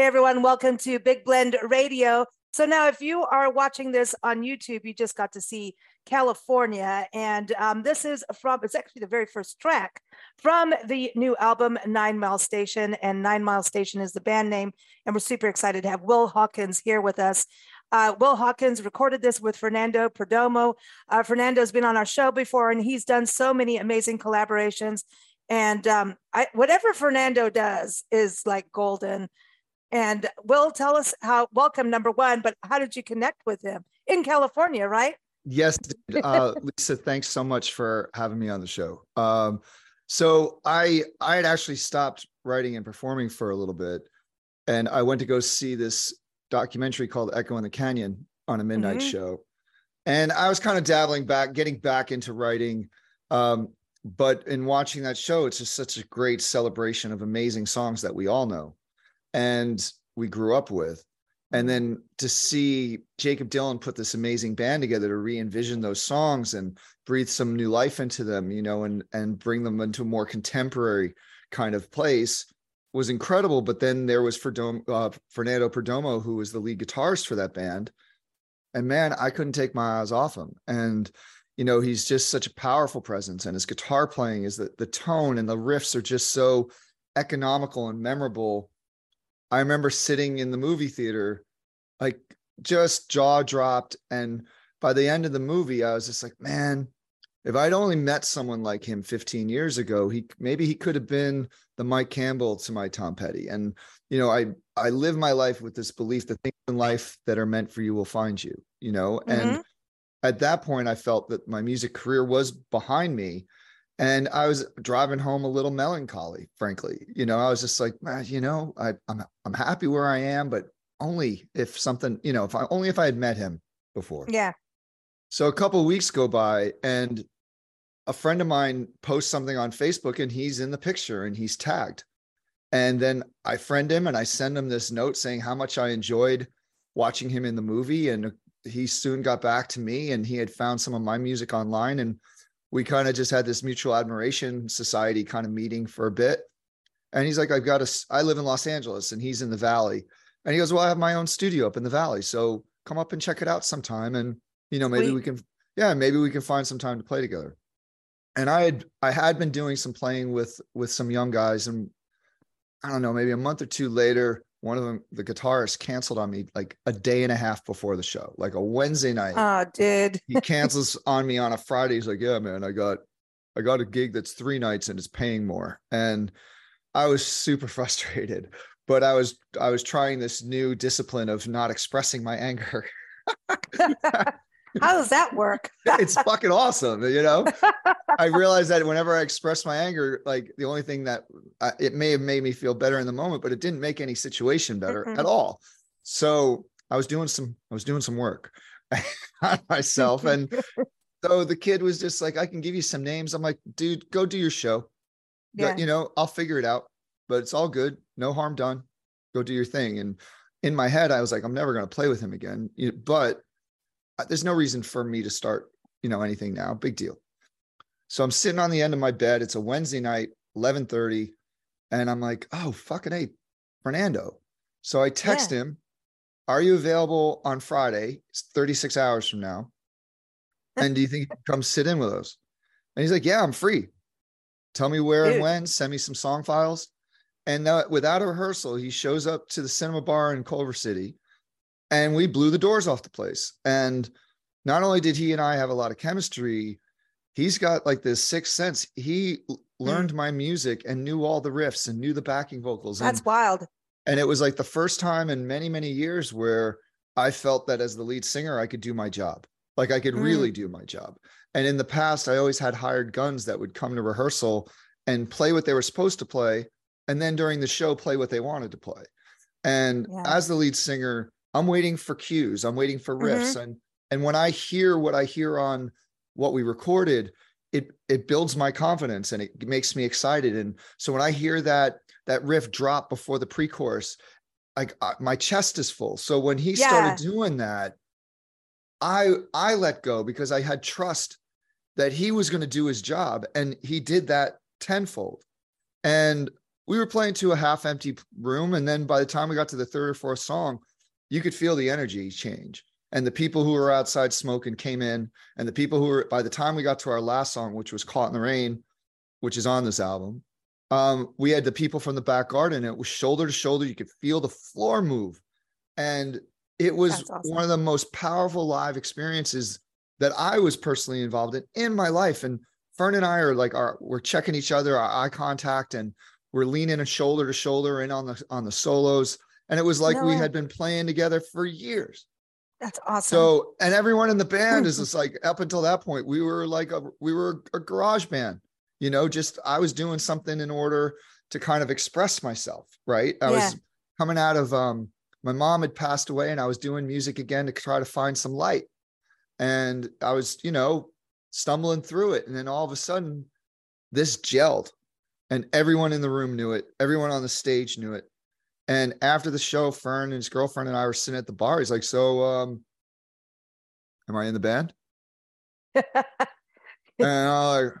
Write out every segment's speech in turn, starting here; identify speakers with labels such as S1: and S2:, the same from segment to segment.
S1: Hey, everyone, welcome to Big Blend Radio. So, now if you are watching this on YouTube, you just got to see California. And um, this is from, it's actually the very first track from the new album, Nine Mile Station. And Nine Mile Station is the band name. And we're super excited to have Will Hawkins here with us. Uh, Will Hawkins recorded this with Fernando Perdomo. Uh, Fernando's been on our show before, and he's done so many amazing collaborations. And um, I, whatever Fernando does is like golden. And Will, tell us how, welcome, number one, but how did you connect with him in California, right?
S2: Yes, uh, Lisa, thanks so much for having me on the show. Um, so I I had actually stopped writing and performing for a little bit, and I went to go see this documentary called Echo in the Canyon on a midnight mm-hmm. show, and I was kind of dabbling back, getting back into writing. Um, but in watching that show, it's just such a great celebration of amazing songs that we all know and we grew up with. And then to see Jakob Dylan put this amazing band together to re-envision those songs and breathe some new life into them, you know, and and bring them into a more contemporary kind of place was incredible. But then there was Ferdom, uh, Fernando Perdomo, who was the lead guitarist for that band, and man, I couldn't take my eyes off him. And you know, he's just such a powerful presence, and his guitar playing is that the tone and the riffs are just so economical and memorable I remember sitting in the movie theater, like just jaw dropped. And by the end of the movie, I was just like, man, if I'd only met someone like him 15 years ago, he maybe he could have been the Mike Campbell to my Tom Petty. And you know, I I live my life with this belief that things in life that are meant for you will find you. You know, mm-hmm. and at that point, I felt that my music career was behind me and I was driving home a little melancholy, frankly. You know, I was just like, you know, I, I'm I'm happy where I am, but only if something, you know, if I only if I had met him before.
S1: Yeah.
S2: So a couple weeks go by, and a friend of mine posts something on Facebook, and he's in the picture, and he's tagged. And then I friend him, and I send him this note saying how much I enjoyed watching him in the movie, and he soon got back to me, and he had found some of my music online, and we kind of just had this mutual admiration society kind of meeting for a bit. And he's like, I've got a, I live in Los Angeles and he's in the Valley. And he goes, Well, I have my own studio up in the Valley. So come up and check it out sometime. And, you know, maybe Sweet. we can, yeah, maybe we can find some time to play together. And I had, I had been doing some playing with, with some young guys. And I don't know, maybe a month or two later, one of them, the guitarist, canceled on me like a day and a half before the show, like a Wednesday night.
S1: Oh, did
S2: he cancels on me on a Friday? He's like, "Yeah, man, I got, I got a gig that's three nights and it's paying more." And I was super frustrated, but I was, I was trying this new discipline of not expressing my anger.
S1: How does that work?
S2: it's fucking awesome. You know, I realized that whenever I express my anger, like the only thing that uh, it may have made me feel better in the moment, but it didn't make any situation better mm-hmm. at all. So I was doing some, I was doing some work on myself. And so the kid was just like, I can give you some names. I'm like, dude, go do your show. Yeah. But, you know, I'll figure it out, but it's all good. No harm done. Go do your thing. And in my head, I was like, I'm never going to play with him again. But there's no reason for me to start, you know, anything now. Big deal. So I'm sitting on the end of my bed. It's a Wednesday night, 11:30, and I'm like, "Oh, fucking hey, Fernando." So I text yeah. him, "Are you available on Friday? It's 36 hours from now. And do you think you can come sit in with us?" And he's like, "Yeah, I'm free. Tell me where Dude. and when. Send me some song files." And uh, without a rehearsal, he shows up to the cinema bar in Culver City and we blew the doors off the place. And not only did he and I have a lot of chemistry, he's got like this sixth sense. He hmm. learned my music and knew all the riffs and knew the backing vocals.
S1: That's
S2: and,
S1: wild.
S2: And it was like the first time in many, many years where I felt that as the lead singer, I could do my job. Like I could mm. really do my job. And in the past, I always had hired guns that would come to rehearsal and play what they were supposed to play. And then during the show, play what they wanted to play. And yeah. as the lead singer, I'm waiting for cues. I'm waiting for riffs. Mm-hmm. And and when I hear what I hear on what we recorded, it it builds my confidence and it makes me excited. And so when I hear that that riff drop before the pre-chorus, like uh, my chest is full. So when he yeah. started doing that, I I let go because I had trust that he was going to do his job, and he did that tenfold. And we were playing to a half empty room. And then by the time we got to the third or fourth song, you could feel the energy change. And the people who were outside smoking came in. And the people who were, by the time we got to our last song, which was Caught in the Rain, which is on this album, um, we had the people from the back garden. It was shoulder to shoulder. You could feel the floor move. And it was awesome. one of the most powerful live experiences that I was personally involved in in my life. And Fern and I are like, our, we're checking each other, our eye contact, and we're leaning a shoulder to shoulder in on the on the solos and it was like no we had been playing together for years.
S1: That's awesome.
S2: So and everyone in the band is just like up until that point we were like a we were a garage band you know just i was doing something in order to kind of express myself right? I yeah. was coming out of um my mom had passed away and i was doing music again to try to find some light. And i was you know stumbling through it. And then all of a sudden this gelled and everyone in the room knew it. Everyone on the stage knew it. And after the show, Fern and his girlfriend and I were sitting at the bar. He's like, "So, um, am I in the band?" and I'm like,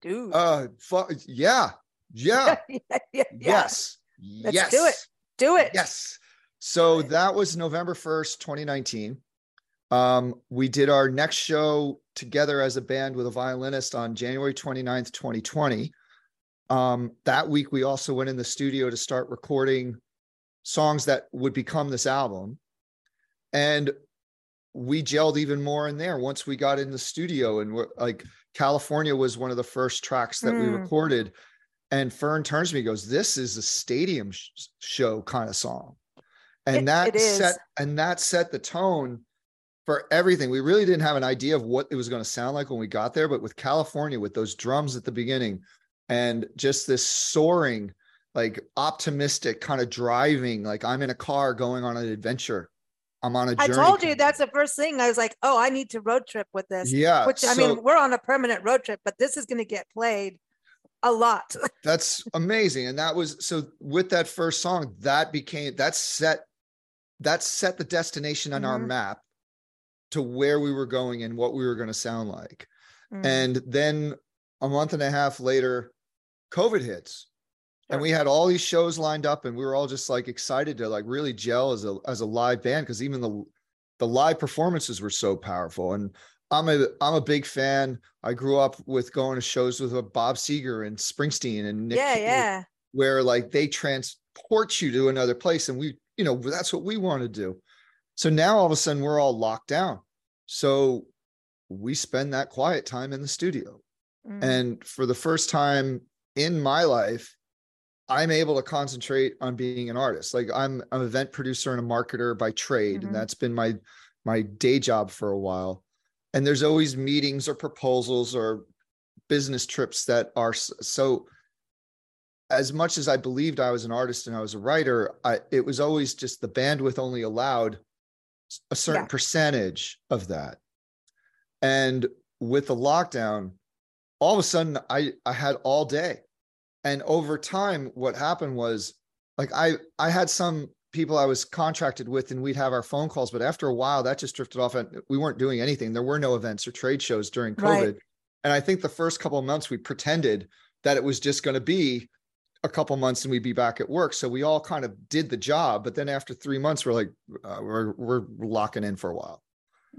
S1: "Dude,
S2: uh, fu- yeah, yeah, yeah, yeah, yes,
S1: Let's
S2: yes,
S1: do it, do it,
S2: yes." So that was November first, 2019. Um, we did our next show together as a band with a violinist on January 29th, 2020. Um, that week, we also went in the studio to start recording songs that would become this album. And we gelled even more in there once we got in the studio. And like California was one of the first tracks that mm. we hmm. recorded. And Fern turns to me, goes, This is a stadium sh- show kind of song. And it, that it set and that set the tone for everything. We really didn't have an idea of what it was going to sound like when we got there, but with California, with those drums at the beginning, and just this soaring like optimistic kind of driving like i'm in a car going on an adventure i'm on a journey.
S1: i told you that's the first thing i was like oh i need to road trip with this
S2: yeah
S1: which i mean we're on a permanent road trip but this is going to get played a lot
S2: that's amazing and that was so with that first song that became that set that set the destination on mm-hmm. our map to where we were going and what we were going to sound like mm-hmm. and then a month and a half later COVID hits. Sure. And we had all these shows lined up and we were all just like excited to like really gel as a as a live band because even the the live performances were so powerful. And I'm a I'm a big fan. I grew up with going to shows with Bob Seger and Springsteen and Nick
S1: yeah, yeah.
S2: where like they transport you to another place. And we, you know, that's what we want to do. So now all of a sudden we're all locked down. So we spend that quiet time in the studio. Mm. And for the first time in my life, I'm able to concentrate on being an artist. Like I'm an event producer and a marketer by trade, mm-hmm. and that's been my my day job for a while. And there's always meetings or proposals or business trips that are so as much as I believed I was an artist and I was a writer, I, it was always just the bandwidth only allowed a certain yeah. percentage of that. And with the lockdown, all of a sudden I I had all day. And over time, what happened was like I I had some people I was contracted with and we'd have our phone calls, but after a while that just drifted off and we weren't doing anything. There were no events or trade shows during COVID. Right. And I think the first couple of months we pretended that it was just going to be a couple months and we'd be back at work. So we all kind of did the job, but then after three months, we're like, uh, we're we're locking in for a while.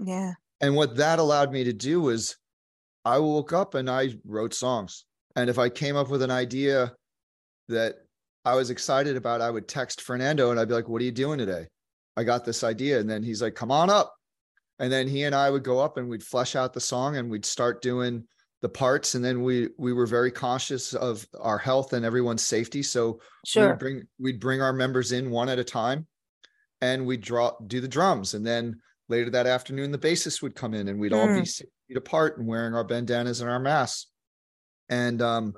S1: Yeah.
S2: And what that allowed me to do was I woke up and I wrote songs. And if I came up with an idea that I was excited about, I would text Fernando and I'd be like, What are you doing today? I got this idea. And then he's like, Come on up. And then he and I would go up and we'd flesh out the song and we'd start doing the parts. And then we we were very conscious of our health and everyone's safety. So
S1: sure.
S2: we'd bring we'd bring our members in one at a time and we'd draw do the drums. And then later that afternoon, the bassist would come in and we'd mm. all be six feet apart and wearing our bandanas and our masks. And um,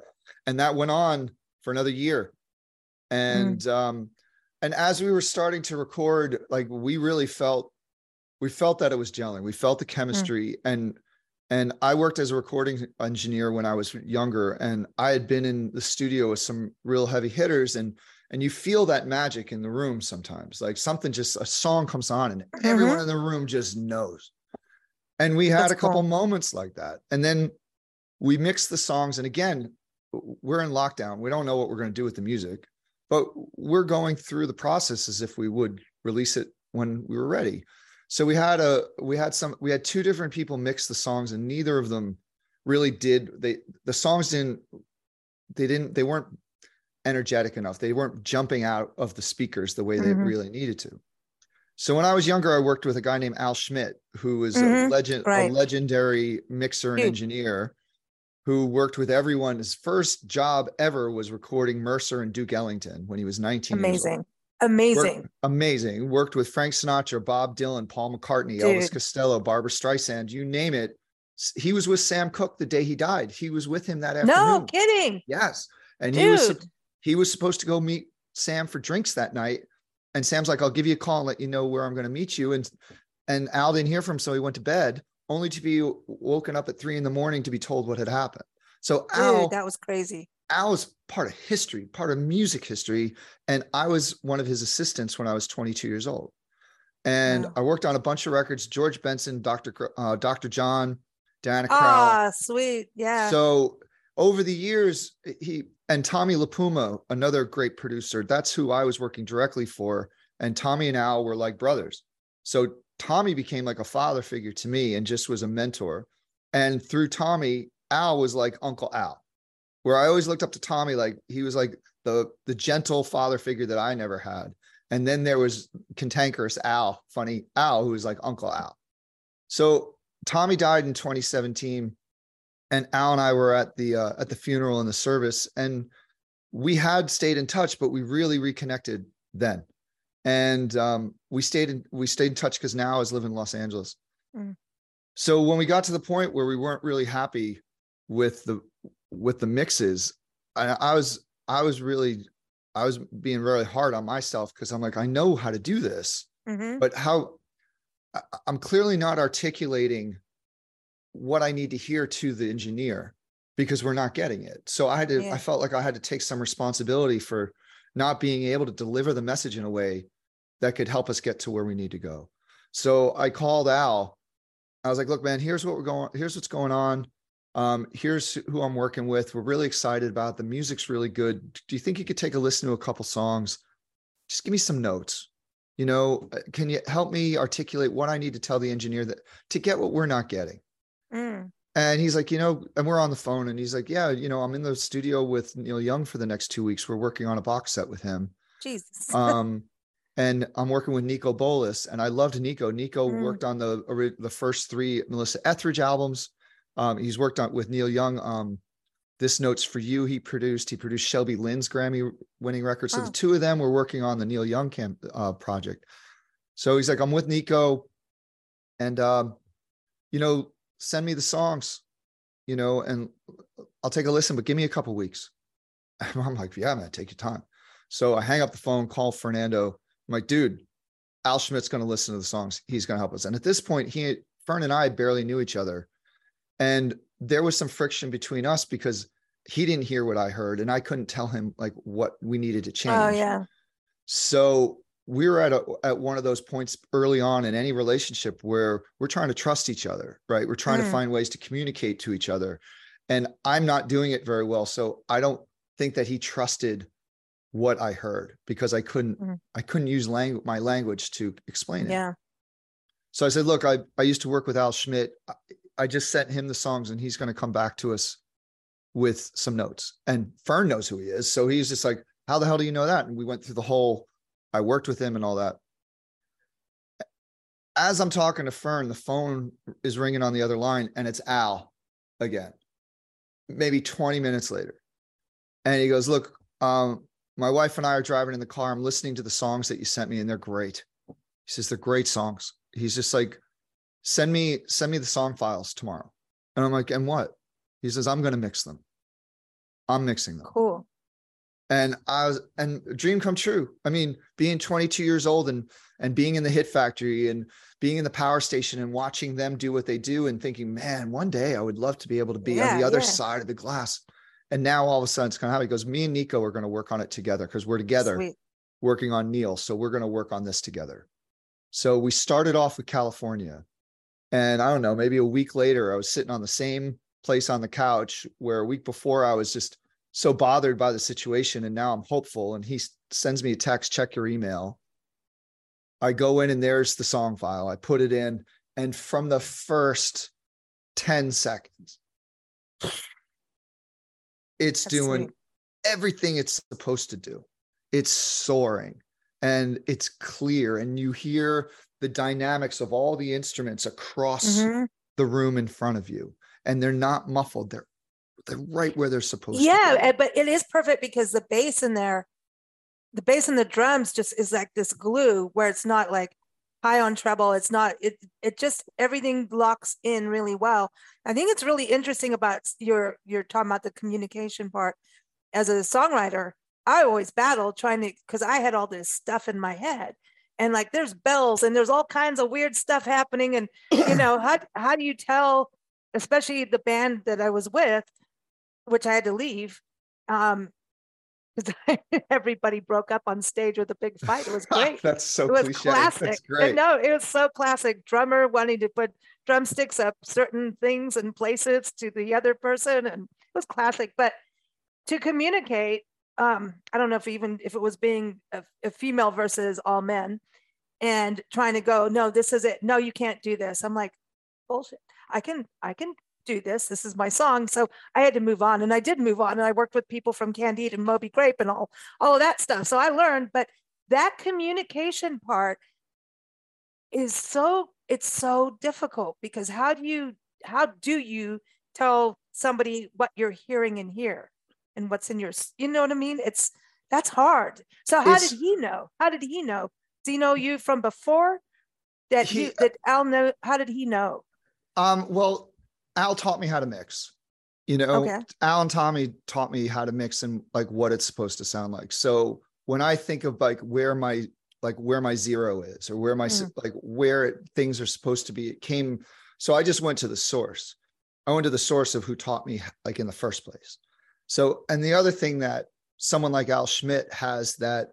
S2: and that went on for another year. And mm. um, and as we were starting to record, like we really felt we felt that it was gelling. We felt the mm. chemistry mm. and and I worked as a recording engineer when I was younger and I had been in the studio with some real heavy hitters and and you feel that magic in the room sometimes like something just a song comes on and mm-hmm. everyone in the room just knows and we had That's a couple cool. moments like that. And then we mix the songs. And again, we're in lockdown. We don't know what we're going to do with the music, but we're going through the process as if we would release it when we were ready. So we had a we had some we had two different people mix the songs, and neither of them really did they the songs didn't they didn't they weren't energetic enough. They weren't jumping out of the speakers the way they mm-hmm. really needed to. So when I was younger, I worked with a guy named Al Schmitt, who was mm-hmm. a legend, right. a legendary mixer and engineer who worked with everyone. His first job ever was recording Mercer and Duke Ellington when he was 19.
S1: Amazing. Amazing.
S2: Worked, amazing. Worked with Frank Sinatra, Bob Dylan, Paul McCartney, Dude. Elvis Costello, Barbra Streisand, you name it. He was with Sam Cooke the day he died. He was with him that afternoon.
S1: No kidding.
S2: Yes. And Dude. he was he was supposed to go meet Sam for drinks that night. And Sam's like, I'll give you a call and let you know where I'm going to meet you. And and Al didn't hear from him, so he went to bed, only to be woken up at three in the morning to be told what had happened. So Al,
S1: Dude, that was crazy.
S2: Al was part of history, part of music history, and I was one of his assistants when I was 22 years old. And wow. I worked on a bunch of records: George Benson, Dr. Uh, Dr. John, Diana Krall.
S1: Ah, sweet, yeah.
S2: So over the years, he and Tommy LiPuma, another great producer, that's who I was working directly for. And Tommy and Al were like brothers. So Tommy became like a father figure to me and just was a mentor. And through Tommy, Al was like Uncle Al, where I always looked up to Tommy like he was like the the gentle father figure that I never had. And then there was cantankerous Al, funny Al, who was like Uncle Al. So Tommy died in 2017 and Al and I were at the uh, at the funeral and the service, and we had stayed in touch, but we really reconnected then, and um, we stayed in we stayed in touch because now I was living in Los Angeles. Mm. So when we got to the point where we weren't really happy with the with the mixes, I, I was I was really I was being really hard on myself because I'm like I know how to do this, mm-hmm. but how I'm clearly not articulating what I need to hear to the engineer because we're not getting it. So I had to, yeah. I felt like I had to take some responsibility for not being able to deliver the message in a way that could help us get to where we need to go. So I called Al. I was like, look, man, here's what we're going, here's what's going on. Um, here's who I'm working with. We're really excited about the music's really good. Do you think you could take a listen to a couple songs? Just give me some notes. You know, uh, can you help me articulate what I need to tell the engineer that to get what we're not getting? Mm. And he's like, you know, and we're on the phone, and he's like, yeah, you know, I'm in the studio with Neil Young for the next two weeks. We're working on a box set with him.
S1: Jesus.
S2: um, and I'm working with Niko Bolas, and I loved Niko. Niko mm. worked on the the first three Melissa Etheridge albums. Um, he's worked on with Neil Young. Um, this notes for you. He produced. He produced Shelby Lynne's Grammy-winning record. So oh. the two of them were working on the Neil Young camp uh, project. So he's like, I'm with Niko, and um, you know, send me the songs, you know, and I'll take a listen, but give me a couple weeks. And I'm like, yeah, man, take your time. So I hang up the phone, call Fernando. I'm like, dude, Al Schmitt's going to listen to the songs. He's going to help us. And at this point, he, Fern and I barely knew each other. And there was some friction between us because he didn't hear what I heard and I couldn't tell him like what we needed to oh, change.
S1: Oh, yeah.
S2: So we were at a, at one of those points early on in any relationship where we're trying to trust each other, right? We're trying mm. to find ways to communicate to each other. And I'm not doing it very well. So I don't think that he trusted what I heard because I couldn't mm. I couldn't use language my language to explain it.
S1: Yeah.
S2: So I said, look, I, I used to work with Al Schmitt. I just sent him the songs and he's going to come back to us with some notes. And Fern knows who he is. So he's just like, how the hell do you know that? And we went through the whole I worked with him and all that. As I'm talking to Fern, the phone is ringing on the other line and it's Al again, maybe 20 minutes later. And he goes, Look, um, my wife and I are driving in the car. I'm listening to the songs that you sent me and they're great. He says, They're great songs. He's just like, Send me, send me the song files tomorrow. And I'm like, And what? He says, I'm going to mix them. I'm mixing them.
S1: Cool
S2: and I was and dream come true. I mean, being 22 years old and and being in the hit factory and being in the power station and watching them do what they do and thinking, man, one day I would love to be able to be yeah, on the other yeah. side of the glass. And now all of a sudden it's kind of how he goes, me and Niko are going to work on it together because we're together Sweet. working on Neil. So we're going to work on this together. So we started off with California. And I don't know, maybe a week later, I was sitting on the same place on the couch where a week before I was just so bothered by the situation and now I'm hopeful and he sends me a text check your email I go in and there's the song file I put it in and from the first 10 seconds it's That's doing sweet. everything it's supposed to do it's soaring and it's clear and you hear the dynamics of all the instruments across mm-hmm. the room in front of you and they're not muffled they're they're right where they're supposed
S1: yeah, to yeah but it is perfect because the bass in there the bass and the drums just is like this glue where it's not like high on treble. It's not it it just everything locks in really well. I think it's really interesting about your you're talking about the communication part. As a songwriter i always battled trying to because i had all this stuff in my head. And like there's bells and there's all kinds of weird stuff happening. And you know how how do you tell especially the band that i was with which i had to leave um because everybody broke up on stage with a big fight. It was great.
S2: That's so
S1: it was
S2: cliche.
S1: classic. That's great. No, it was so classic. Drummer wanting to put drumsticks up certain things and places to the other person, and it was classic. But to communicate, um, I don't know if even if it was being a, a female versus all men, and trying to go, no, this is it. No, you can't do this. I'm like, bullshit. I can, I can do this. This is my song. So I had to move on and I did move on and I worked with people from Canned Heat and Moby Grape and all, all of that stuff. So I learned, but that communication part is so, it's so difficult because how do you, how do you tell somebody what you're hearing in here and what's in your, you know what I mean? It's, that's hard. So how it's, did he know? How did he know? Does he know you from before that he, you, that Al know? How did he know?
S2: Um, well, Al taught me how to mix. You know, okay. Al and Tommy taught me how to mix and like what it's supposed to sound like. So when I think of like where my like where my zero is or where my mm. like where it, things are supposed to be, it came. So I just went to the source. I went to the source of who taught me like in the first place. So and the other thing that someone like Al Schmitt has that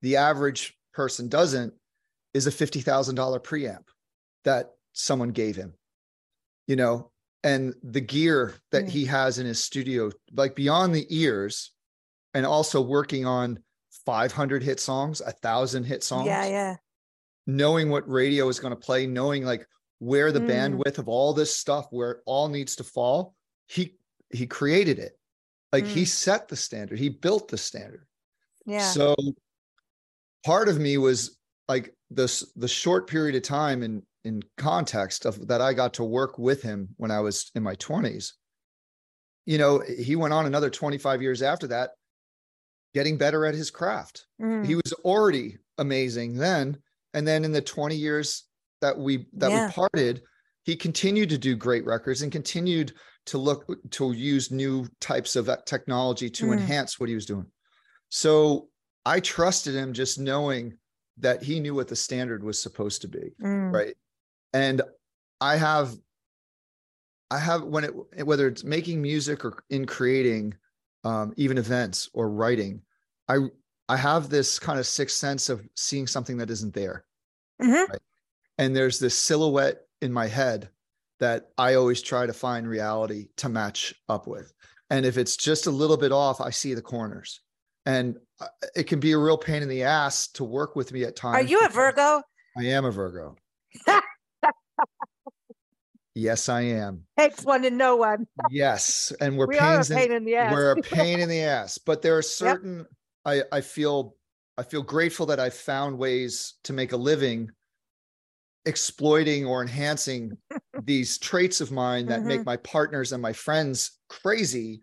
S2: the average person doesn't is a fifty thousand dollar preamp that someone gave him. You know, and the gear that mm. he has in his studio, like beyond the ears, and also working on 500 hit songs, a thousand hit songs.
S1: Yeah, yeah.
S2: Knowing what radio is going to play, knowing like where the mm. bandwidth of all this stuff, where it all needs to fall, he he created it. Like mm. he set the standard, he built the standard.
S1: Yeah.
S2: So part of me was like this the short period of time in in context of that I got to work with him when I was in my 20s. You know, he went on another 25 years after that, getting better at his craft. Mm. He was already amazing then. And then in the 20 years that we that yeah. we parted, he continued to do great records and continued to look to use new types of technology to mm. enhance what he was doing. So I trusted him just knowing that he knew what the standard was supposed to be. Mm. Right and i have i have when it whether it's making music or in creating um, even events or writing i i have this kind of sixth sense of seeing something that isn't there. Mm-hmm. right? and there's this silhouette in my head that i always try to find reality to match up with. And if it's just a little bit off i see the corners. And uh, it can be a real pain in the ass to work with me at times
S1: are you a virgo?
S2: I am a virgo Yes, I am.
S1: Takes one to know one.
S2: yes, and we're we pains
S1: a pain in, in, the ass.
S2: we're a pain in the ass, but there are certain. Yep. I I feel I feel grateful that I've found ways to make a living exploiting or enhancing these traits of mine that mm-hmm. make my partners and my friends crazy.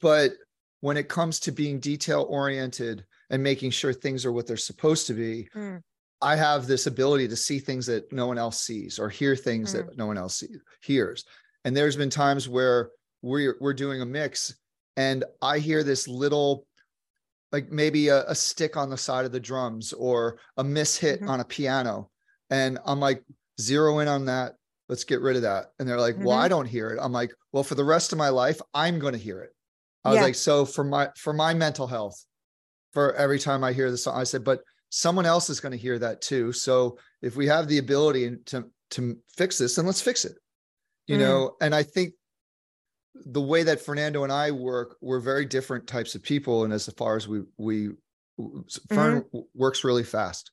S2: But when it comes to being detail oriented and making sure things are what they're supposed to be, mm. I have this ability to see things that no one else sees or hear things mm. that no one else hears. And there's been times where we're we're doing a mix and I hear this little like maybe a, a stick on the side of the drums or a mishit mm-hmm. on a piano. And I'm like, zero in on that. Let's get rid of that. And they're like, mm-hmm. well, I don't hear it. I'm like, well, for the rest of my life, I'm going to hear it. I was like, so for my for my mental health, for every time I hear the song, I said, but someone else is going to hear that too. So if we have the ability to to fix this, then let's fix it. You mm. know, and I think the way that Fernando and I work, we're very different types of people. And as far as we, we, Fern mm-hmm. works really fast.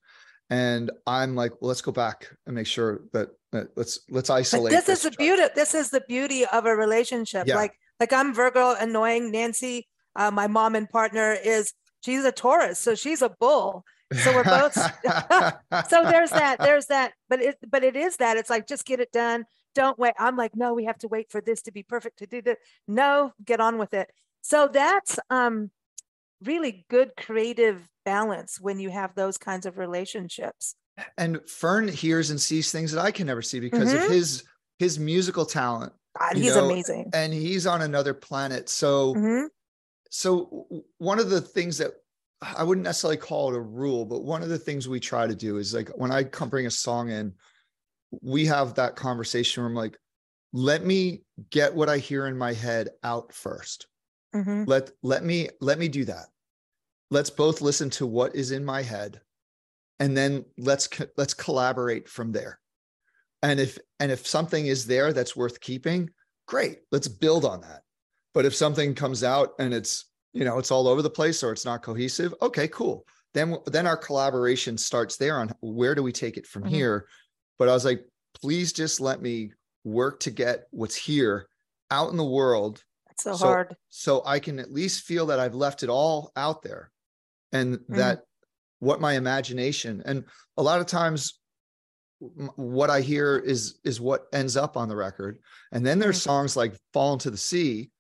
S2: And I'm like, well, let's go back and make sure that, that let's, let's isolate.
S1: But this is the beauty. This is the beauty of a relationship. Yeah. Like, like I'm Virgo annoying Nancy. Uh, my mom and partner is, she's a Taurus. So she's a bull. So we're both, so there's that, there's that, but it, but it is that it's like, just get it done don't wait. I'm like, no, we have to wait for this to be perfect to do this. No, get on with it. So that's um, really good creative balance when you have those kinds of relationships.
S2: And Fern hears and sees things that I can never see because mm-hmm. of his his musical talent.
S1: God, he's know, amazing.
S2: And he's on another planet. So mm-hmm. so one of the things that I wouldn't necessarily call it a rule, but one of the things we try to do is like when I come bring a song in, we have that conversation where I'm like, let me get what I hear in my head out 1st mm-hmm. Let let me let me do that. Let's both listen to what is in my head, and then let's let's collaborate from there. And if and if something is there that's worth keeping, great. Let's build on that. But if something comes out and it's you know it's all over the place or it's not cohesive, okay, cool. Then then our collaboration starts there on where do we take it from mm-hmm. here but I was like, please just let me work to get what's here out in the world.
S1: That's so, so hard.
S2: So I can at least feel that I've left it all out there and mm. that what my imagination and a lot of times what I hear is is what ends up on the record. And then there's mm. songs like Fall into the Sea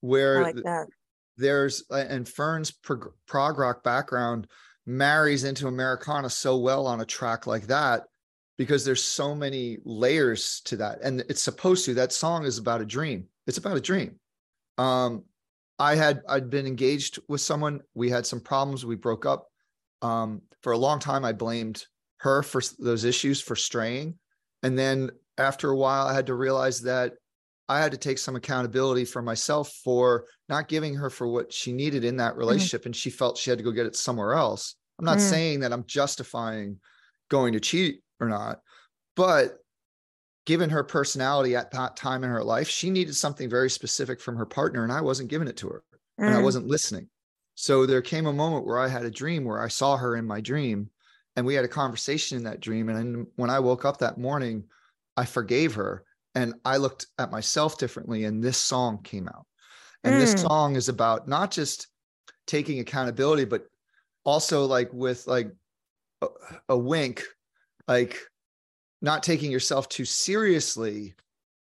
S2: where like there's and Fern's prog, prog rock background marries into Americana so well on a track like that because there's so many layers to that. And it's supposed to that song is about a dream. It's about a dream. Um i had i'd been engaged with someone. We had some problems. We broke up. Um for a long time i blamed her for those issues for straying. And then after a while i had to realize that i had to take some accountability for myself for not giving her for what she needed in that mm-hmm. relationship mm and she felt she had to go get it somewhere else i'm not mm saying that i'm justifying going to cheat or not. But given her personality at that time in her life, she needed something very specific from her partner, and I wasn't giving it to her, mm. and I mm. wasn't listening. So there came a moment where I had a dream where I saw her in my dream, and we had a conversation in that dream. And when I woke up that morning, I forgave her, and I looked at myself differently, and this song came out. And mm. this song is about not just taking accountability, but also like with like a, a wink like not taking yourself too seriously,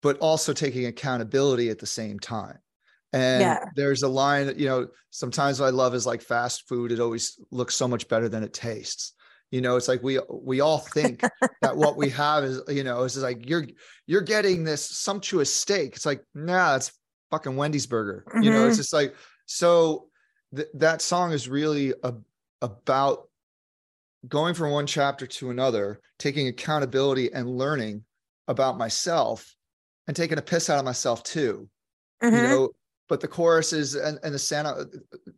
S2: but also taking accountability at the same time. And yeah. there's a line that, you know, sometimes what I love is like fast food. It always looks so much better than it tastes. You know, it's like we we all think that what we have is, you know, is like you're you're getting this sumptuous steak. It's like, nah, it's fucking Wendy's burger. Mm-hmm. You know, it's mm-hmm. just like so th- that song is really a, about going from one chapter to another, taking accountability and learning about myself and taking a piss out of myself too. Mm-hmm. You know, but the choruses and, and the Santa,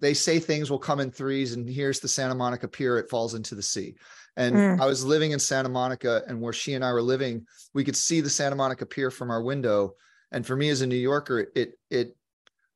S2: they say things will come in threes, and here's the Santa Monica Pier, it falls into the sea. And mm. I was living in Santa Monica, and where she and I were living, we could see the Santa Monica Pier from our window. And for me as a New Yorker, it it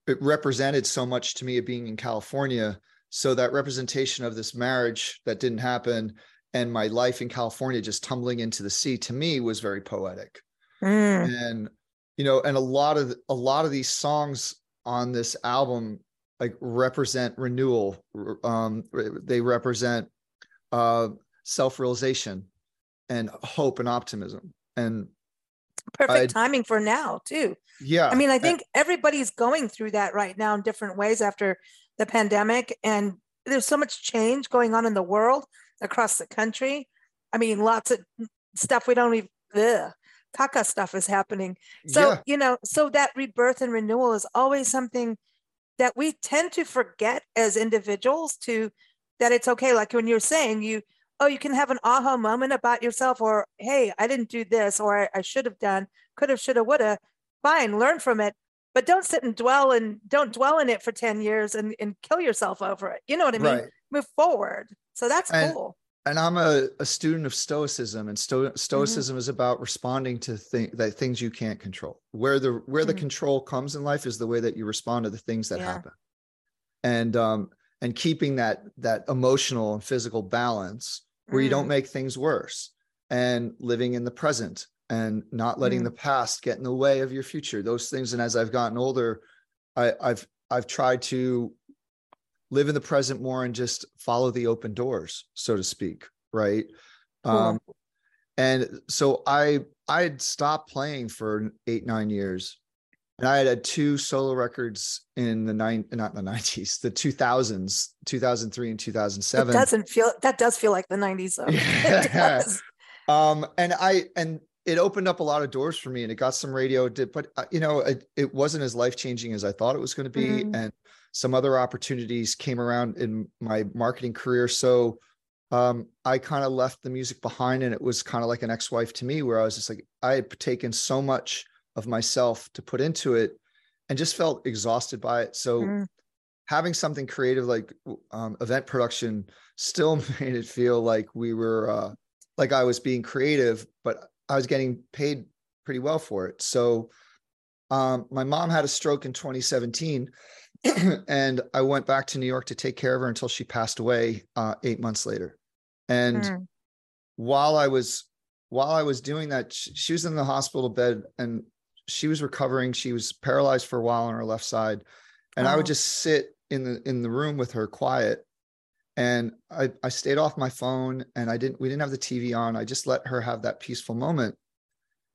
S2: it represented so much to me of being in California so that representation of this marriage that didn't happen and my life in California just tumbling into the sea to me was very poetic. Mm. And you know, and a lot of a lot of these songs on this album like represent renewal. Um, they represent uh, self-realization and hope and optimism. And
S1: perfect I'd, timing for now too.
S2: Yeah.
S1: I mean, I think everybody's going through that right now in different ways after the pandemic and there's so much change going on in the world across the country i mean lots of stuff we don't even ugh, caca stuff is happening so yeah. you know so that rebirth and renewal is always something that we tend to forget as individuals to that it's okay like when you're saying you oh you can have an aha moment about yourself or hey i didn't do this or i, I should have done could have should have would have fine learn from it but don't sit and dwell and don't dwell in it for 10 years and, and kill yourself over it. You know what I mean? Right. Move forward. So that's
S2: and,
S1: cool.
S2: And I'm a, a student of Stoicism, and Sto-
S1: Mm-hmm.
S2: Stoicism is about responding to th- that things you can't control. Where the where the
S1: Mhm.
S2: control comes in life is the way that you respond to the things that
S1: Yeah.
S2: happen, and um and keeping that that emotional and physical balance where you don't
S1: Mm.
S2: make things worse, and living in the present and not letting
S1: Mm.
S2: the past get in the way of your future. Those things, and as I've gotten older, I, I've I've tried to live in the present more and just follow the open doors, so to speak, right?
S1: Cool.
S2: Um, and so I I had stopped playing for eight nine years, and I had had two solo records in the nine not the nineties, the two thousands, two thousand three and two thousand seven.
S1: It doesn't feel that does feel like the 90s though. Does.
S2: um and i and it opened up a lot of doors for me and it got some radio did but uh, you know it, it wasn't as life changing as i thought it was going to be
S1: Mhm.
S2: and some other opportunities came around in my marketing career so um i kind of left the music behind and it was kind of like an ex-wife to me where i was just like i had taken so much of myself to put into it and just felt exhausted by it so
S1: Mm.
S2: having something creative like um, event production still made it feel like we were uh, like I was being creative, but I was getting paid pretty well for it. So um, my mom had a stroke in 2017, and I went back to New York to take care of her until she passed away uh, eight months later. And
S1: Mm.
S2: while I was while I was doing that, she was in the hospital bed and she was recovering. She was paralyzed for a while on her left side, and I would
S1: Oh.
S2: just sit in the in the room with her, quiet. And I I stayed off my phone, and I didn't. We didn't have the TV on. I just let her have that peaceful moment.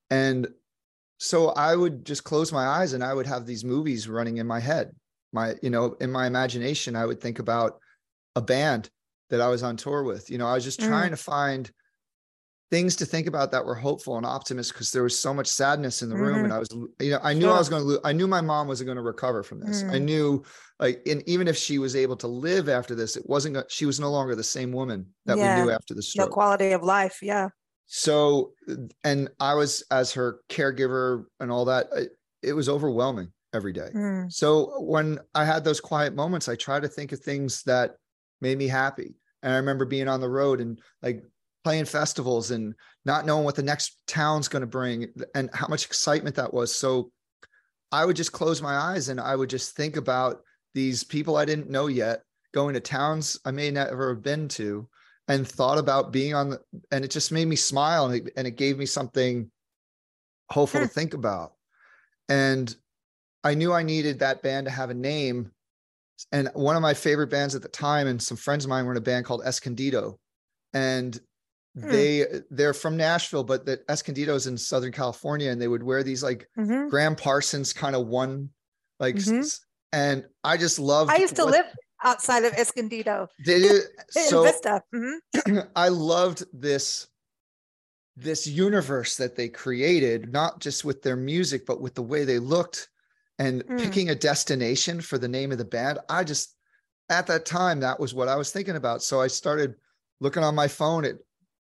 S2: And so I would just close my eyes, and I would have these movies running in my head. My you know in my imagination, I would think about a band that I was on tour with. You know, I was just
S1: Mm.
S2: trying to find things to think about that were hopeful and optimistic because there was so much sadness in the room
S1: Mhm.
S2: and I was you know I knew I was going to lose I knew my mom wasn't going to recover from this. I
S1: Mm.
S2: knew like and even if she was able to live after this it wasn't she was no longer the same woman that
S1: Yeah.
S2: we knew after the
S1: No
S2: stroke.
S1: quality of life. Yeah.
S2: so and I was as her caregiver and all that it, it was overwhelming every day.
S1: Mm.
S2: So when I had those quiet moments, I try to think of things that made me happy. And I remember being on the road and like playing festivals and not knowing what the next town's going to bring and how much excitement that was. So I would just close my eyes and I would just think about these people I didn't know yet, going to towns I may never have been to, and thought about being on the, and it just made me smile and it, and it gave me something hopeful to
S1: Hmm.
S2: think about. And I knew I needed that band to have a name. And one of my favorite bands at the time, and some friends of mine were in a band called Escondido. And
S1: Hmm.
S2: they they're from Nashville, but that Escondido's in Southern California, and they would wear these like
S1: Mhm.
S2: Gram Parsons kind of one, like,
S1: Mhm.
S2: s- and I just loved.
S1: I used to
S2: what
S1: live outside of Escondido
S2: They did.
S1: in
S2: So
S1: Vista. Mhm.
S2: I loved this this universe that they created, not just with their music, but with the way they looked and
S1: Mm.
S2: picking a destination for the name of the band. I just at that time that was what I was thinking about. So I started looking on my phone at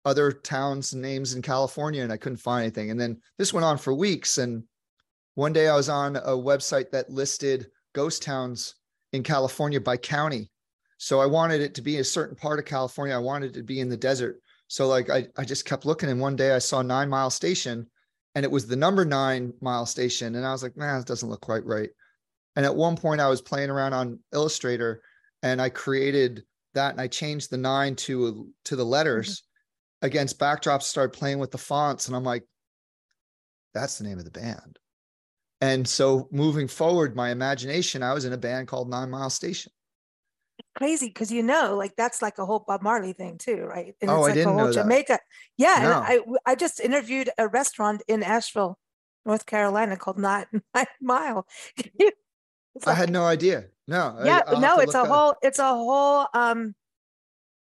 S2: other towns and names in California and I couldn't find anything. And then this went on for weeks. And one day I was on a website that listed ghost towns in California by county. So I wanted it to be a certain part of California. I wanted it to be in the desert. So like I, I just kept looking and one day I saw Nine Mile Station and it was the number nine mile station. And I was like, man, it doesn't look quite right. And at one point I was playing around on Illustrator and I created that and I changed the nine to to the letters mm-hmm. against backdrops, started playing with the fonts. And I'm like, that's the name of the band. And so moving forward, my imagination, I was in a band called Nine Mile Station.
S1: Crazy because you know, like that's like a whole Bob Marley thing too, right? And
S2: Oh,
S1: it's
S2: I
S1: like
S2: didn't
S1: a whole
S2: know that.
S1: Jamaica. Yeah,
S2: No.
S1: I I just interviewed a restaurant in Asheville, North Carolina called Nine, Nine Mile. It's
S2: I had no idea. No.
S1: Yeah,
S2: I'll
S1: no, it's a
S2: that-
S1: whole, it's a whole. um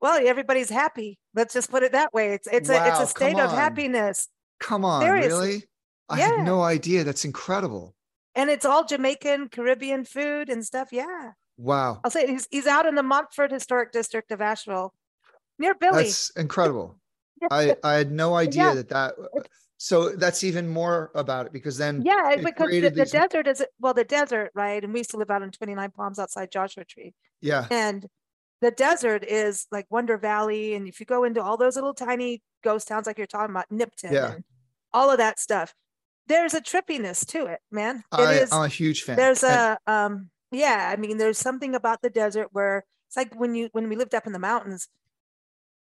S1: Well, everybody's happy. Let's just put it that way. It's it's a it's a state of happiness,
S2: Come on,
S1: Seriously.
S2: really? I
S1: Yeah.
S2: had no idea. That's incredible.
S1: and it's all Jamaican, Caribbean food and stuff. Yeah,
S2: Wow.
S1: I'll say he's he's out in the Montford Historic District of Asheville, near Billy.
S2: That's incredible. I I had no idea
S1: Yeah.
S2: that that so that's even more about it because then
S1: Yeah,
S2: it
S1: because the, the
S2: these-
S1: desert is well, the desert, right? And we used to live out in 29 Palms outside Joshua Tree.
S2: yeah
S1: And the desert is like Wonder Valley, and if you go into all those little tiny ghost towns, like you're talking about, Nipton,
S2: Yeah.
S1: and all of that stuff, there's a trippiness to it, man. It
S2: I,
S1: is-
S2: I'm a huge fan.
S1: there's
S2: And-
S1: a um yeah i mean there's something about the desert where it's like when you when we lived up in the mountains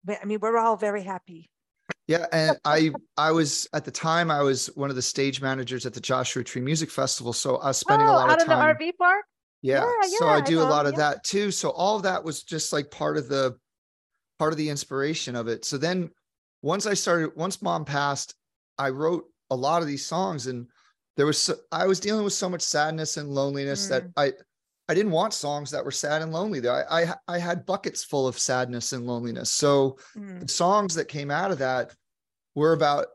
S1: but, i mean we're all very happy
S2: Yeah, and I I was at the time I was one of the stage managers at the Joshua Tree Music Festival, so I was spending a
S1: oh
S2: lot
S1: out
S2: of
S1: in the rv park
S2: Yeah,
S1: Yeah,
S2: so
S1: yeah,
S2: I
S1: I
S2: do a
S1: know,
S2: lot of
S1: yeah.
S2: that too. So all of that was just like part of the part of the inspiration of it. So then once I started, once mom passed, I wrote a lot of these songs, and there was so, I was dealing with so much sadness and loneliness that
S1: Mm.
S2: I I didn't want songs that were sad and lonely. I I I had buckets full of sadness and loneliness. So
S1: Mm,
S2: the songs that came out of that were about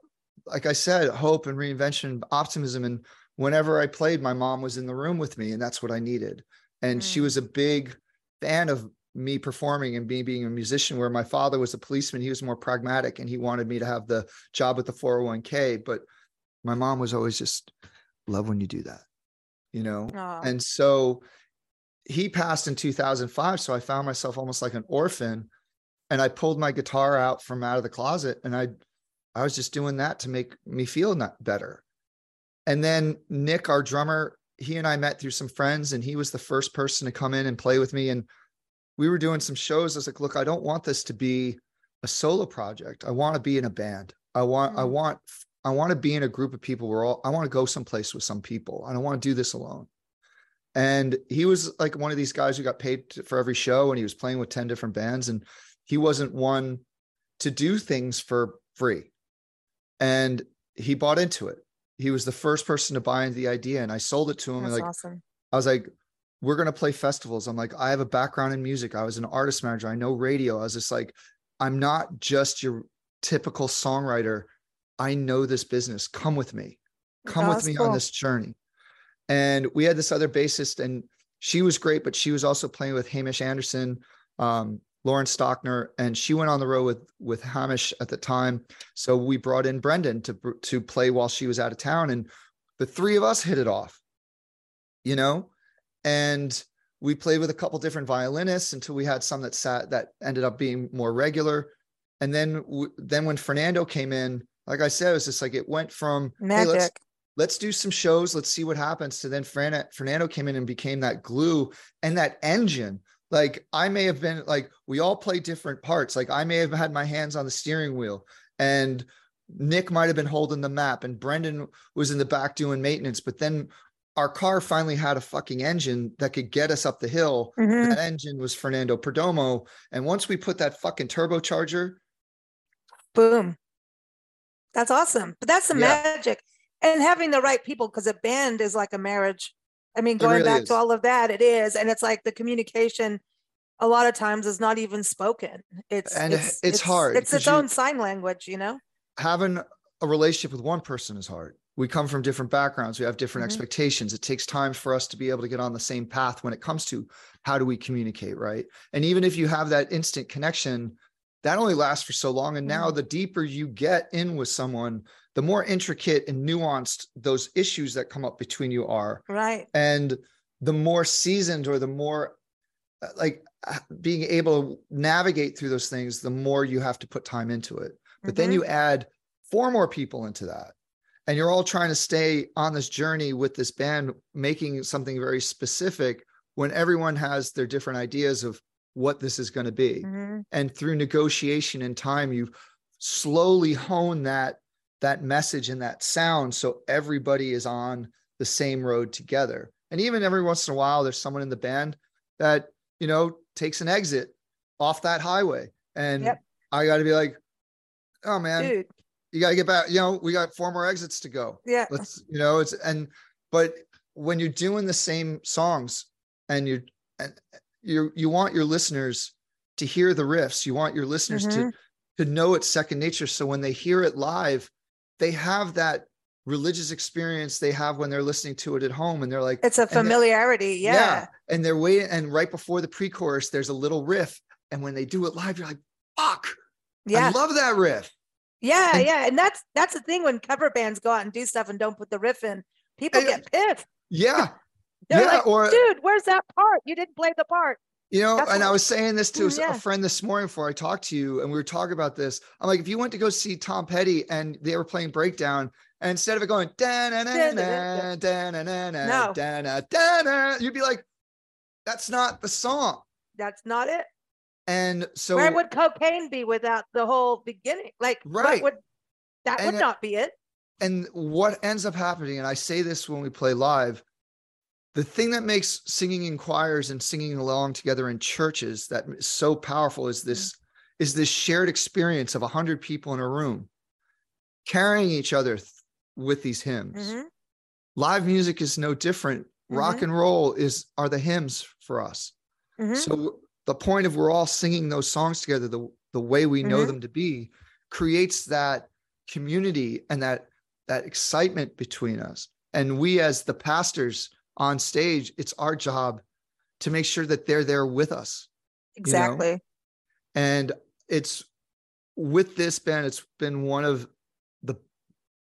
S2: like i said hope and reinvention optimism and whenever i played my mom was in the room with me and that's what i needed and she
S1: Mm.
S2: was a big fan of me performing and me being a musician where my father was a policeman he was more pragmatic and he wanted me to have the job with the 401k but my mom was always just love when you do that you know
S1: aw.
S2: and so he passed in 2005 so i found myself almost like an orphan and i pulled my guitar out from out of the closet and i i was just doing that to make me feel not better. And then nick our drummer he and i met through some friends and he was the first person to come in and play with me and we were doing some shows. I was like look i don't want this to be a solo project. I want to be in a band. I want i
S1: Mm.
S2: want i want to be in a group of people. Where all i want to go someplace with some people. I don't want to do this alone and he was like one of these guys who got paid for every show and he was playing with 10 different bands and he wasn't one to do things for free and he bought into it he was the first person to buy into the idea and i sold it to him and
S1: that's
S2: like
S1: awesome
S2: I was like, we're going to play festivals. I'm like, I have a background in music. I was an artist manager. I know radio. I was just like, I'm not just your typical songwriter. I know this business. Come with me. Come
S1: Oh,
S2: with
S1: that's
S2: me on this journey. And we had this other bassist, and she was great, but she was also playing with Hamish Anderson, um, Lauren Stockner, and she went on the road with with Hamish at the time. So we brought in Brendan to to play while she was out of town, and the three of us hit it off you know? And we played with a couple different violinists until we had some that sat that ended up being more regular. And then then when fernando came in like i said it was just like it went from hey,
S1: magic.
S2: let's let's do some shows let's see what happens. So then Fern- fernando came in and became that glue and that engine. Like i may have been like we all play different parts. Like i may have had my hands on the steering wheel and nick might have been holding the map and brendan was in the back doing maintenance but then our car finally had a fucking engine that could get us up the hill.
S1: Mhm.
S2: that engine was fernando perdomo. And once we put that fucking turbocharger
S1: boom. That's awesome. But that's the
S2: Yeah.
S1: magic and having the right people because a band is like a marriage i mean going
S2: really
S1: back
S2: is.
S1: to all of that it is and it's like the communication a lot of times is not even spoken it's
S2: And it's hard
S1: it's
S2: 'cause
S1: its
S2: you-
S1: own sign language you know
S2: having a relationship with one person is hard. We come from different backgrounds. We have different
S1: Mhm.
S2: expectations. It takes time for us to be able to get on the same path when it comes to how do we communicate, right? And even if you have that instant connection, that only lasts for so long. And now, the deeper you get in with someone, the more intricate and nuanced those issues that come up between you are.
S1: right
S2: And the more seasoned or the more uh, like uh, being able to navigate through those things, the more you have to put time into it but then
S1: Mhm.
S2: you add four more people into that and you're all trying to stay on this journey with this band making something very specific when everyone has their different ideas of what this is going to be
S1: Mhm.
S2: and through negotiation and time you slowly hone that that message and that sound so everybody is on the same road together. And even every once in a while there's someone in the band that you know takes an exit off that highway. And
S1: Yep.
S2: i got to be like oh man
S1: dude.
S2: you got to get back you know we got four more exits to go.
S1: Yeah.
S2: Let's you know it's and but when you're doing the same songs and you and you you want your listeners to hear the riffs you want your listeners
S1: Mhm.
S2: to to know it's second nature. So when they hear it live they have that religious experience they have when they're listening to it at home and they're like
S1: it's a familiarity yeah,
S2: and they're waiting and right before the pre-chorus there's a little riff. And when they do it live you're like fuck.
S1: Yeah.
S2: i love that riff.
S1: Yeah,
S2: And-
S1: yeah, and that's that's the thing when cover bands go out and do stuff and don't put the riff in, people
S2: And-
S1: get pissed.
S2: yeah.
S1: They're
S2: yeah
S1: like,
S2: or
S1: dude, where's that part? You didn't play the part.
S2: You know,
S1: That's
S2: and I was saying this to
S1: yeah.
S2: a friend this morning before I talked to you, and we were talking about this. I'm like, if you went to go see Tom Petty and they were playing breakdown, and instead of it going da na na na da na na na da na da na, you'd be like, that's not the song.
S1: That's not it.
S2: And so
S1: Where would cocaine be without the whole beginning? Like, what
S2: Right.
S1: would that
S2: And
S1: would
S2: it-
S1: not be it?
S2: and what ends up happening, and I say this when we play live, the thing that makes singing in choirs and singing along together in churches that is so powerful is this is this shared experience of a hundred people in a room carrying each other th- with these hymns.
S1: Mhm.
S2: Live music is no different. Rock
S1: Mhm.
S2: and roll is are the hymns for us.
S1: Mhm.
S2: So the point of we're all singing those songs together the, the way we know
S1: Mhm.
S2: them to be creates that community and that that excitement between us. And we as the pastors on stage, it's our job to make sure that they're there with us.
S1: Exactly.
S2: And it's with this band, it's been one of the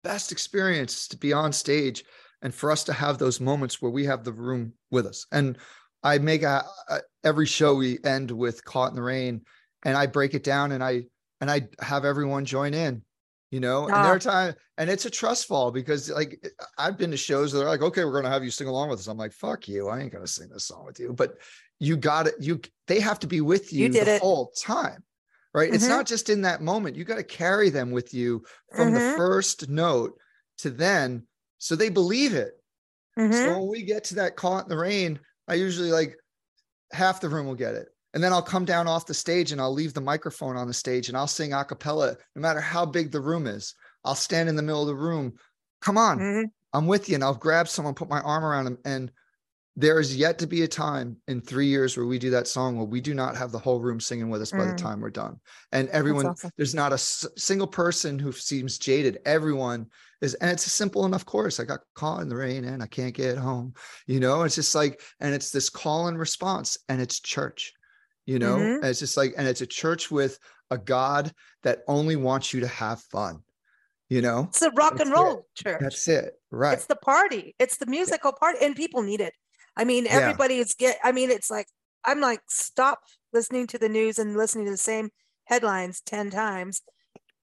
S2: best experiences to be on stage and for us to have those moments where we have the room with us. And I make a, a every show we end with caught in the rain and I break it down and I and I have everyone join in, you know, and there are time and it's a trust fall because like I've been to shows that are like, okay, we're gonna have you sing along with us. I'm like, fuck you, I ain't gonna sing this song with you. But you got it, you they have to be with you,
S1: You
S2: the
S1: it.
S2: whole time. Right. It's
S1: Mhm.
S2: not just in that moment. You got to carry them with you from the
S1: Mhm.
S2: first note to then so they believe it.
S1: Mhm.
S2: So when we get to that caught in the rain, I usually like half the room will get it. And then I'll come down off the stage and I'll leave the microphone on the stage and I'll sing a cappella, no matter how big the room is. I'll stand in the middle of the room. Come on,
S1: Mhm.
S2: I'm with you. And I'll grab someone, put my arm around them. And there is yet to be a time in three years where we do that song where we do not have the whole room singing with us by the
S1: Mm.
S2: time we're done. And everyone,
S1: awesome.
S2: there's not a s- single person who seems jaded. Everyone is, and it's a simple enough chorus. I got caught in the rain and I can't get home. You know, it's just like, and it's this call and response, and it's church. You know,
S1: Mhm.
S2: And it's just like, and it's a church with a God that only wants you to have fun. You know,
S1: It's a rock and
S2: That's it.
S1: roll church.
S2: that's it, right?
S1: It's the party. It's the musical party, and people need it. I mean,
S2: Yeah.
S1: everybody is get. I mean, it's like I'm like stop listening to the news and listening to the same headlines ten times.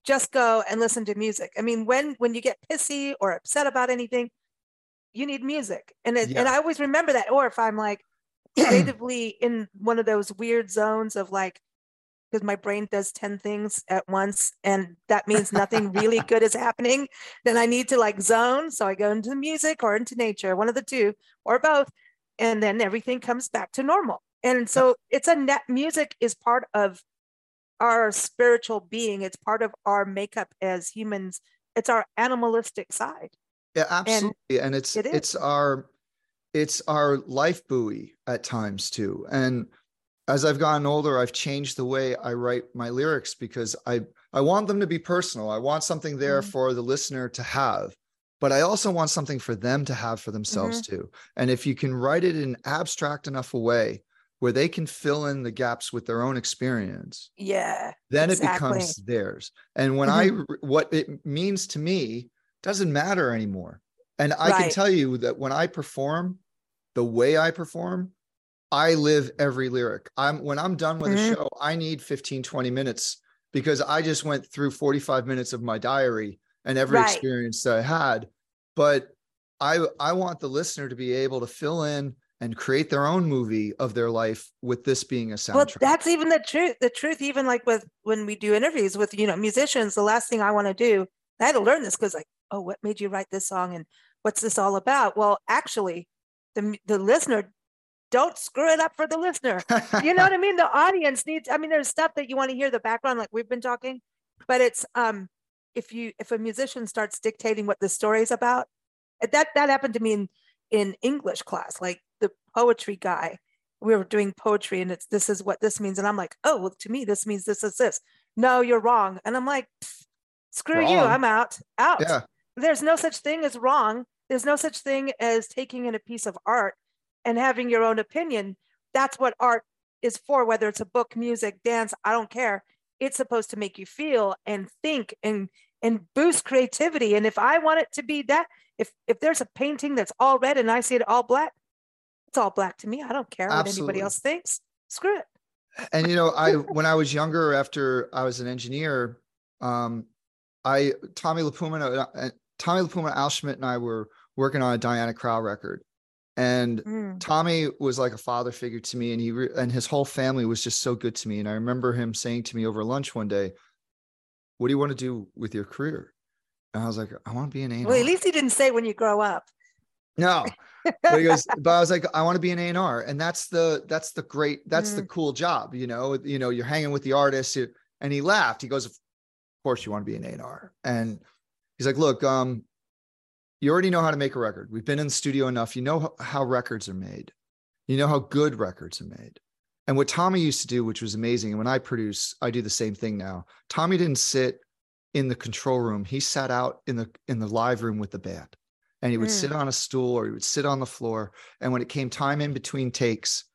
S1: Just go and listen to music. I mean, when when you get pissy or upset about anything, you need music, and it, and I always remember that. Or if I'm like creatively in one of those weird zones of like because my brain does 10 things at once and that means nothing really good is happening then i need to like zone. So i go into music or into nature one of the two or both and then everything comes back to normal. And so it's a net music is part of our spiritual being. It's part of our makeup as humans. It's our animalistic side.
S2: Yeah, absolutely. And, it's
S1: it
S2: it's our it's our life buoy at times too. And as I've gotten older, I've changed the way I write my lyrics because I I want them to be personal. I want something there
S1: Mhm.
S2: for the listener to have, but I also want something for them to have for themselves
S1: Mm-hmm.
S2: too. And if you can write it in abstract enough a way where they can fill in the gaps with their own experience,
S1: yeah
S2: then
S1: Exactly.
S2: it becomes theirs. And when I what it means to me doesn't matter anymore. And I can tell you that when I perform, the way I perform, I live every lyric. I'm when I'm done with
S1: Mhm.
S2: a show, I need 15 20 minutes because I just went through 45 minutes of my diary and every
S1: Right.
S2: experience that I had. But I I want the listener to be able to fill in and create their own movie of their life with this being a soundtrack.
S1: Well, that's even the truth. The truth, even like with when we do interviews with you know musicians, the last thing I want to do, I had to learn this because like, oh, what made you write this song and what's this all about? Well, actually, the the listener, don't screw it up for the listener. You know what I mean? The audience needs. I mean, there's stuff that you want to hear the background, like we've been talking, but it's um, if you if a musician starts dictating what the story is about, that that happened to me in in English class, like the poetry guy we were doing poetry and it's this is what this means and i'm like oh well to me this means this is this no you're wrong and i'm like "Pfft, screw you i'm out out
S2: yeah.
S1: there's no such thing as wrong there's no such thing as taking in a piece of art and having your own opinion. That's what art is for whether it's a book music dance i don't care. It's supposed to make you feel and think and and boost creativity. And if i want it to be that if if there's a painting that's all red and i see it all black it's all black to me. I don't care what anybody else thinks. Screw it.
S2: And you know, I when I was younger, after I was an engineer, um, I Tommy LiPuma, uh, Tommy LiPuma, Al Schmitt, and I were working on a Diana Krall record, and mm. Tommy was like a father figure to me, and he re- and his whole family was just so good to me. And I remember him saying to me over lunch one day, "What do you want to do with your career?" And I was like, "I want to be an A."
S1: Well, at least he didn't say when you grow up.
S2: No, but he goes, but I was like, I want to be an A&R. And that's the, that's the great, that's mm. the cool job. You know, you know, you're hanging with the artists and he laughed. He goes, of course you want to be an A&R. And he's like, look, um, you already know how to make a record. We've been in the studio enough. You know how, records are made. You know how good records are made. And what Tommy used to do, which was amazing. And when I produce, I do the same thing now. Tommy didn't sit in the control room. He sat out in the in the live room with the band and he would mm. sit on a stool or he would sit on the floor. And when it came time in between takes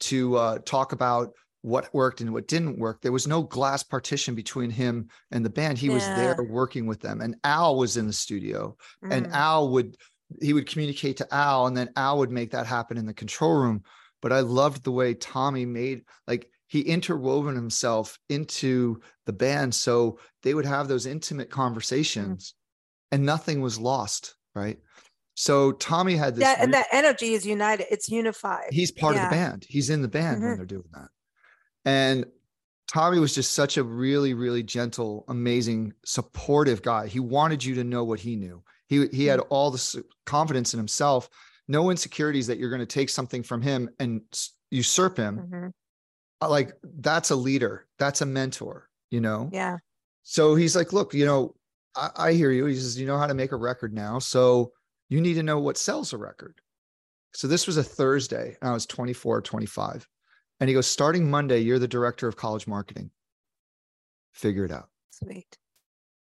S2: to uh, talk about what worked and what didn't work, there was no glass partition between him and the band. He yeah. was there working with them. And Al was in the studio, mm. and Al would he would communicate to Al, and then Al would make that happen in the control room. But I loved the way Tommy made like he interwoven himself into the band so they would have those intimate mm. conversations mm. and nothing was lost right so Tommy had this.
S1: Yeah, and that energy is united. It's unified.
S2: He's part yeah. of the band. He's in the band mm-hmm. when they're doing that. And Tommy was just such a really, really gentle, amazing, supportive guy. He wanted you to know what he knew. He he had mm-hmm. all the confidence in himself, no insecurities that you're going to take something from him and usurp him. Mm-hmm. Like that's a leader. That's a mentor. You know.
S1: Yeah.
S2: So he's like, look, you know, I, I hear you. He says, you know how to make a record now. So you need to know what sells a record. So this was a Thursday, and I was 24 25. And he goes, starting Monday, you're the director of college marketing. Figure it out.
S1: Sweet.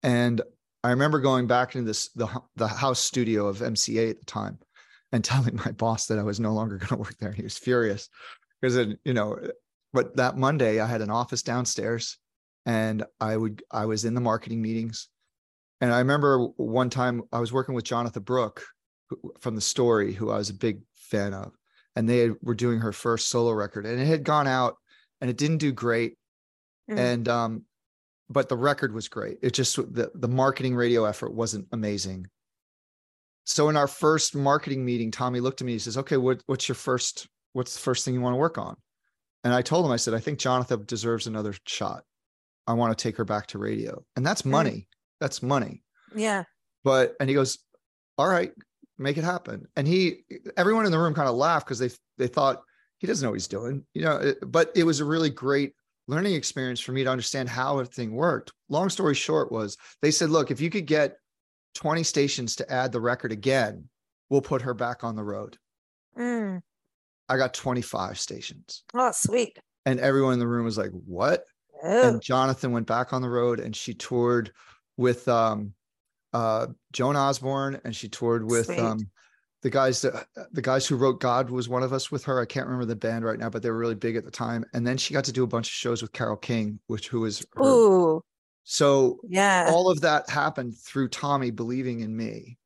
S2: And I remember going back into this the, the house studio of MCA at the time and telling my boss that I was no longer going to work there. He was furious because you know, but that Monday I had an office downstairs and I would I was in the marketing meetings and I remember one time I was working with Jonatha Brooke from the story, who I was a big fan of, and they were doing her first solo record, and it had gone out, and it didn't do great, mm. and um, but the record was great. It just the the marketing radio effort wasn't amazing. So in our first marketing meeting, Tommy looked at me. and He says, "Okay, what, what's your first? What's the first thing you want to work on?" And I told him, I said, "I think jonatha deserves another shot. I want to take her back to radio, and that's mm. money." Mm that's money.
S1: Yeah.
S2: But and he goes, all right, make it happen. And he, everyone in the room kind of laughed because they they thought he doesn't know what he's doing, you know. It, but it was a really great learning experience for me to understand how everything worked. Long story short was they said, look, if you could get 20 stations to add the record again, we'll put her back on the road. Mm. I got 25 stations.
S1: Oh, sweet.
S2: And everyone in the room was like, what? Oh. And Jonatha went back on the road and she toured with um, uh, Joan Osborne, and she toured with um, the guys that the guys who wrote God was one of us with her. I can't remember the band right now, but they were really big at the time. And then she got to do a bunch of shows with Carole King, which who was her.
S1: Ooh.
S2: So
S1: yeah,
S2: all of that happened through Tommy believing in me.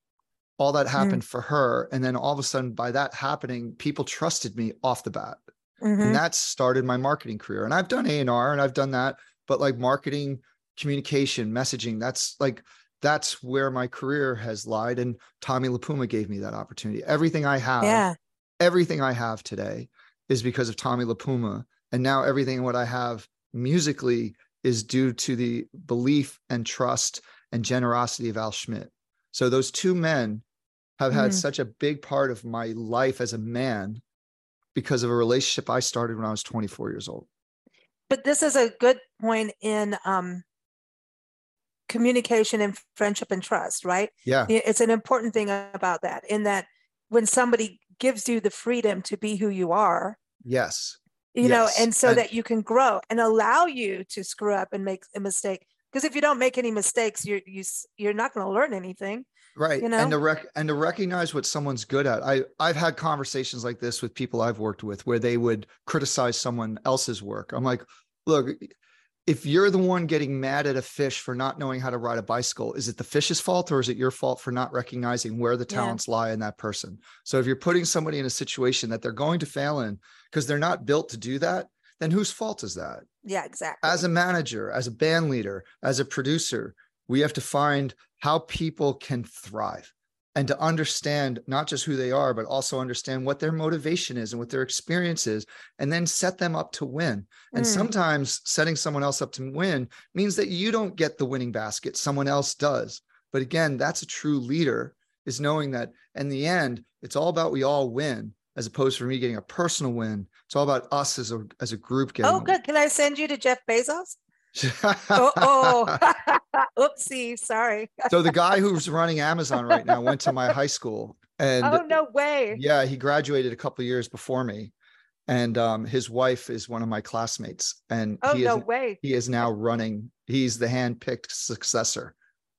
S2: All that happened mm. for her, and then all of a sudden, by that happening, people trusted me off the bat, mm-hmm. and that started my marketing career. And I've done A and R, and I've done that, but like marketing communication, messaging. That's like that's where my career has lied. And Tommy LiPuma gave me that opportunity. Everything I have,
S1: yeah.
S2: everything I have today is because of Tommy LiPuma. And now everything what I have musically is due to the belief and trust and generosity of Al Schmitt. So those two men have had mm. such a big part of my life as a man because of a relationship I started when I was 24 years old.
S1: But this is a good point in um, communication and friendship and trust, right?
S2: Yeah.
S1: It's an important thing about that, in that when somebody gives you the freedom to be who you are.
S2: Yes.
S1: You yes. know, and so and, that you can grow and allow you to screw up and make a mistake. Because if you don't make any mistakes, you're you you're not going to learn anything.
S2: Right. You know? And to rec- and to recognize what someone's good at. I I've had conversations like this with people I've worked with where they would criticize someone else's work. I'm like, look, if you're the one getting mad at a fish for not knowing how to ride a bicycle, is it the fish's fault or is it your fault for not recognizing where the talents yeah. lie in that person? So if you're putting somebody in a situation that they're going to fail in because they're not built to do that, then whose fault is that?
S1: Yeah, exactly.
S2: As a manager, as a band leader, as a producer, we have to find how people can thrive and to understand not just who they are, but also understand what their motivation is and what their experience is, and then set them up to win. And mm. sometimes setting someone else up to win means that you don't get the winning basket, someone else does. But again, that's a true leader is knowing that in the end, it's all about we all win as opposed to me getting a personal win. It's all about us as a as a group getting.
S1: Oh, good. Can I send you to Jeff Bezos? Oh, oopsie, sorry.
S2: so the guy who's running Amazon right now went to my high school, and
S1: oh no way.
S2: Yeah, he graduated a couple years before me, and um, his wife is one of my classmates, and
S1: oh
S2: he
S1: no
S2: is,
S1: way.
S2: He is now running. He's the hand-picked successor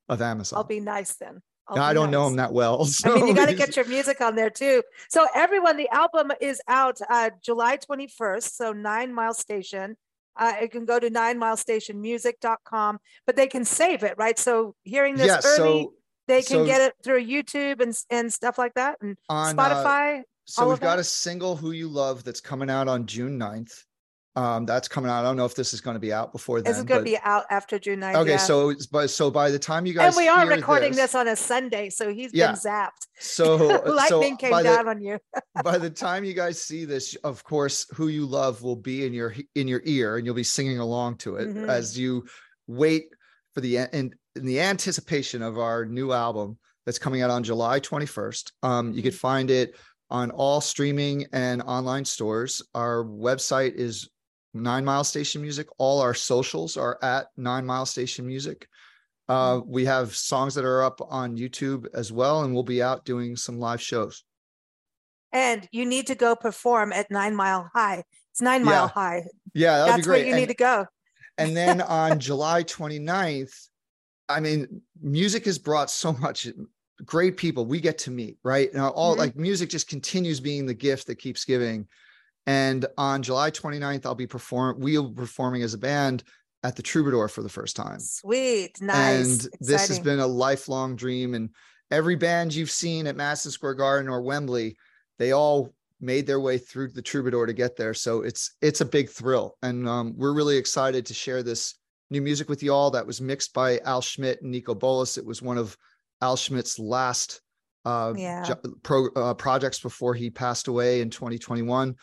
S2: of Amazon.
S1: I'll be nice then.
S2: I don't nice. know him that well.
S1: So. I mean, you got to get your music on there too. So everyone, the album is out uh, July 21st. So Nine Mile Station. Uh, it can go to ninemilestationmusic.com, but they can save it, right? So hearing this yeah, early, so, they can so, get it through YouTube and and stuff like that, and on, uh, Spotify. Uh,
S2: so we've got a single "Who You Love" that's coming out on June 9th. Um, that's coming out. I don't know if this is going to be out before then.
S1: This is going to be out after June 9th.
S2: Okay, yeah. so but so by the time you guys
S1: and we are recording this, this, on a Sunday, so he's yeah. been zapped.
S2: So
S1: lightning
S2: so
S1: came down on you.
S2: by the time you guys see this, of course, who you love will be in your in your ear, and you'll be singing along to it mm-hmm. as you wait for the and in the anticipation of our new album that's coming out on July 21st. Um, you mm-hmm. find it on all streaming and online stores. Our website is Nine Mile Station Music. All our socials are at Nine Mile Station Music. Uh, mm-hmm. we have songs that are up on YouTube as well, and we'll be out doing some live shows.
S1: And you need to go perform at Nine Mile High. It's Nine Mile
S2: yeah.
S1: High.
S2: Yeah,
S1: that's
S2: where
S1: you
S2: and,
S1: need to go.
S2: and then on July 29th, I mean, music has brought so much great people we get to meet, right? Now, all mm-hmm. like music just continues being the gift that keeps giving. And on July 29th, I'll be perform we'll be performing as a band at the Troubadour for the first time.
S1: Sweet, nice.
S2: And Exciting. this has been a lifelong dream. And every band you've seen at Madison Square Garden or Wembley, they all made their way through the Troubadour to get there. So it's it's a big thrill, and um, we're really excited to share this new music with you all. That was mixed by Al Schmitt and Niko Bolas. It was one of Al Schmitt's last uh, yeah. pro, uh, projects before he passed away in 2021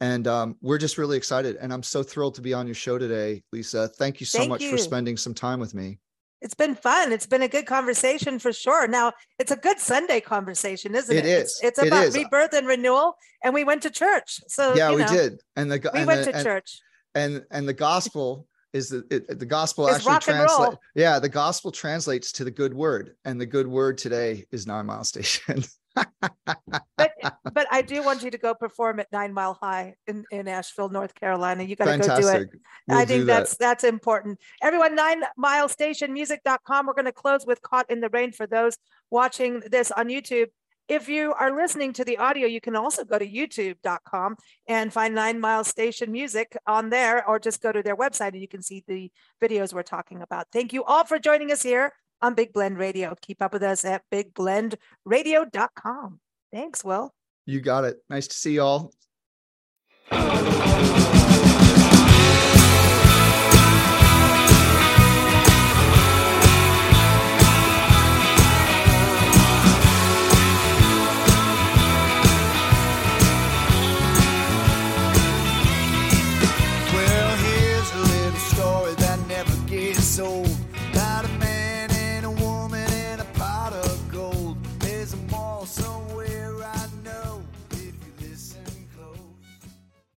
S2: and um, we're just really excited. And I'm so thrilled to be on your show today, Lisa. Thank you so Thank much you. for spending some time with me.
S1: It's been fun. It's been a good conversation for sure. Now it's a good Sunday conversation, isn't it?
S2: It is.
S1: It's, it's about it is. rebirth and renewal, and we went to church. So
S2: yeah, we
S1: know,
S2: did. And the
S1: we
S2: and
S1: went
S2: the,
S1: to
S2: and,
S1: church.
S2: And and the gospel is the it, the gospel it's actually translates. Yeah, the gospel translates to the good word, and the good word today is nine mile station.
S1: but but I do want you to go perform at Nine Mile High in, in Asheville, North Carolina. You got to go do it. We'll I think that's that. that's important. Everyone, nine mile station music.com. We're going to close with Caught in the Rain for those watching this on YouTube. If you are listening to the audio, you can also go to youtube.com and find Nine Mile Station Music on there, or just go to their website and you can see the videos we're talking about. Thank you all for joining us here on Big Blend Radio. Keep up with us at bigblendradio.com. Thanks, Will.
S2: You got it. Nice to see y'all.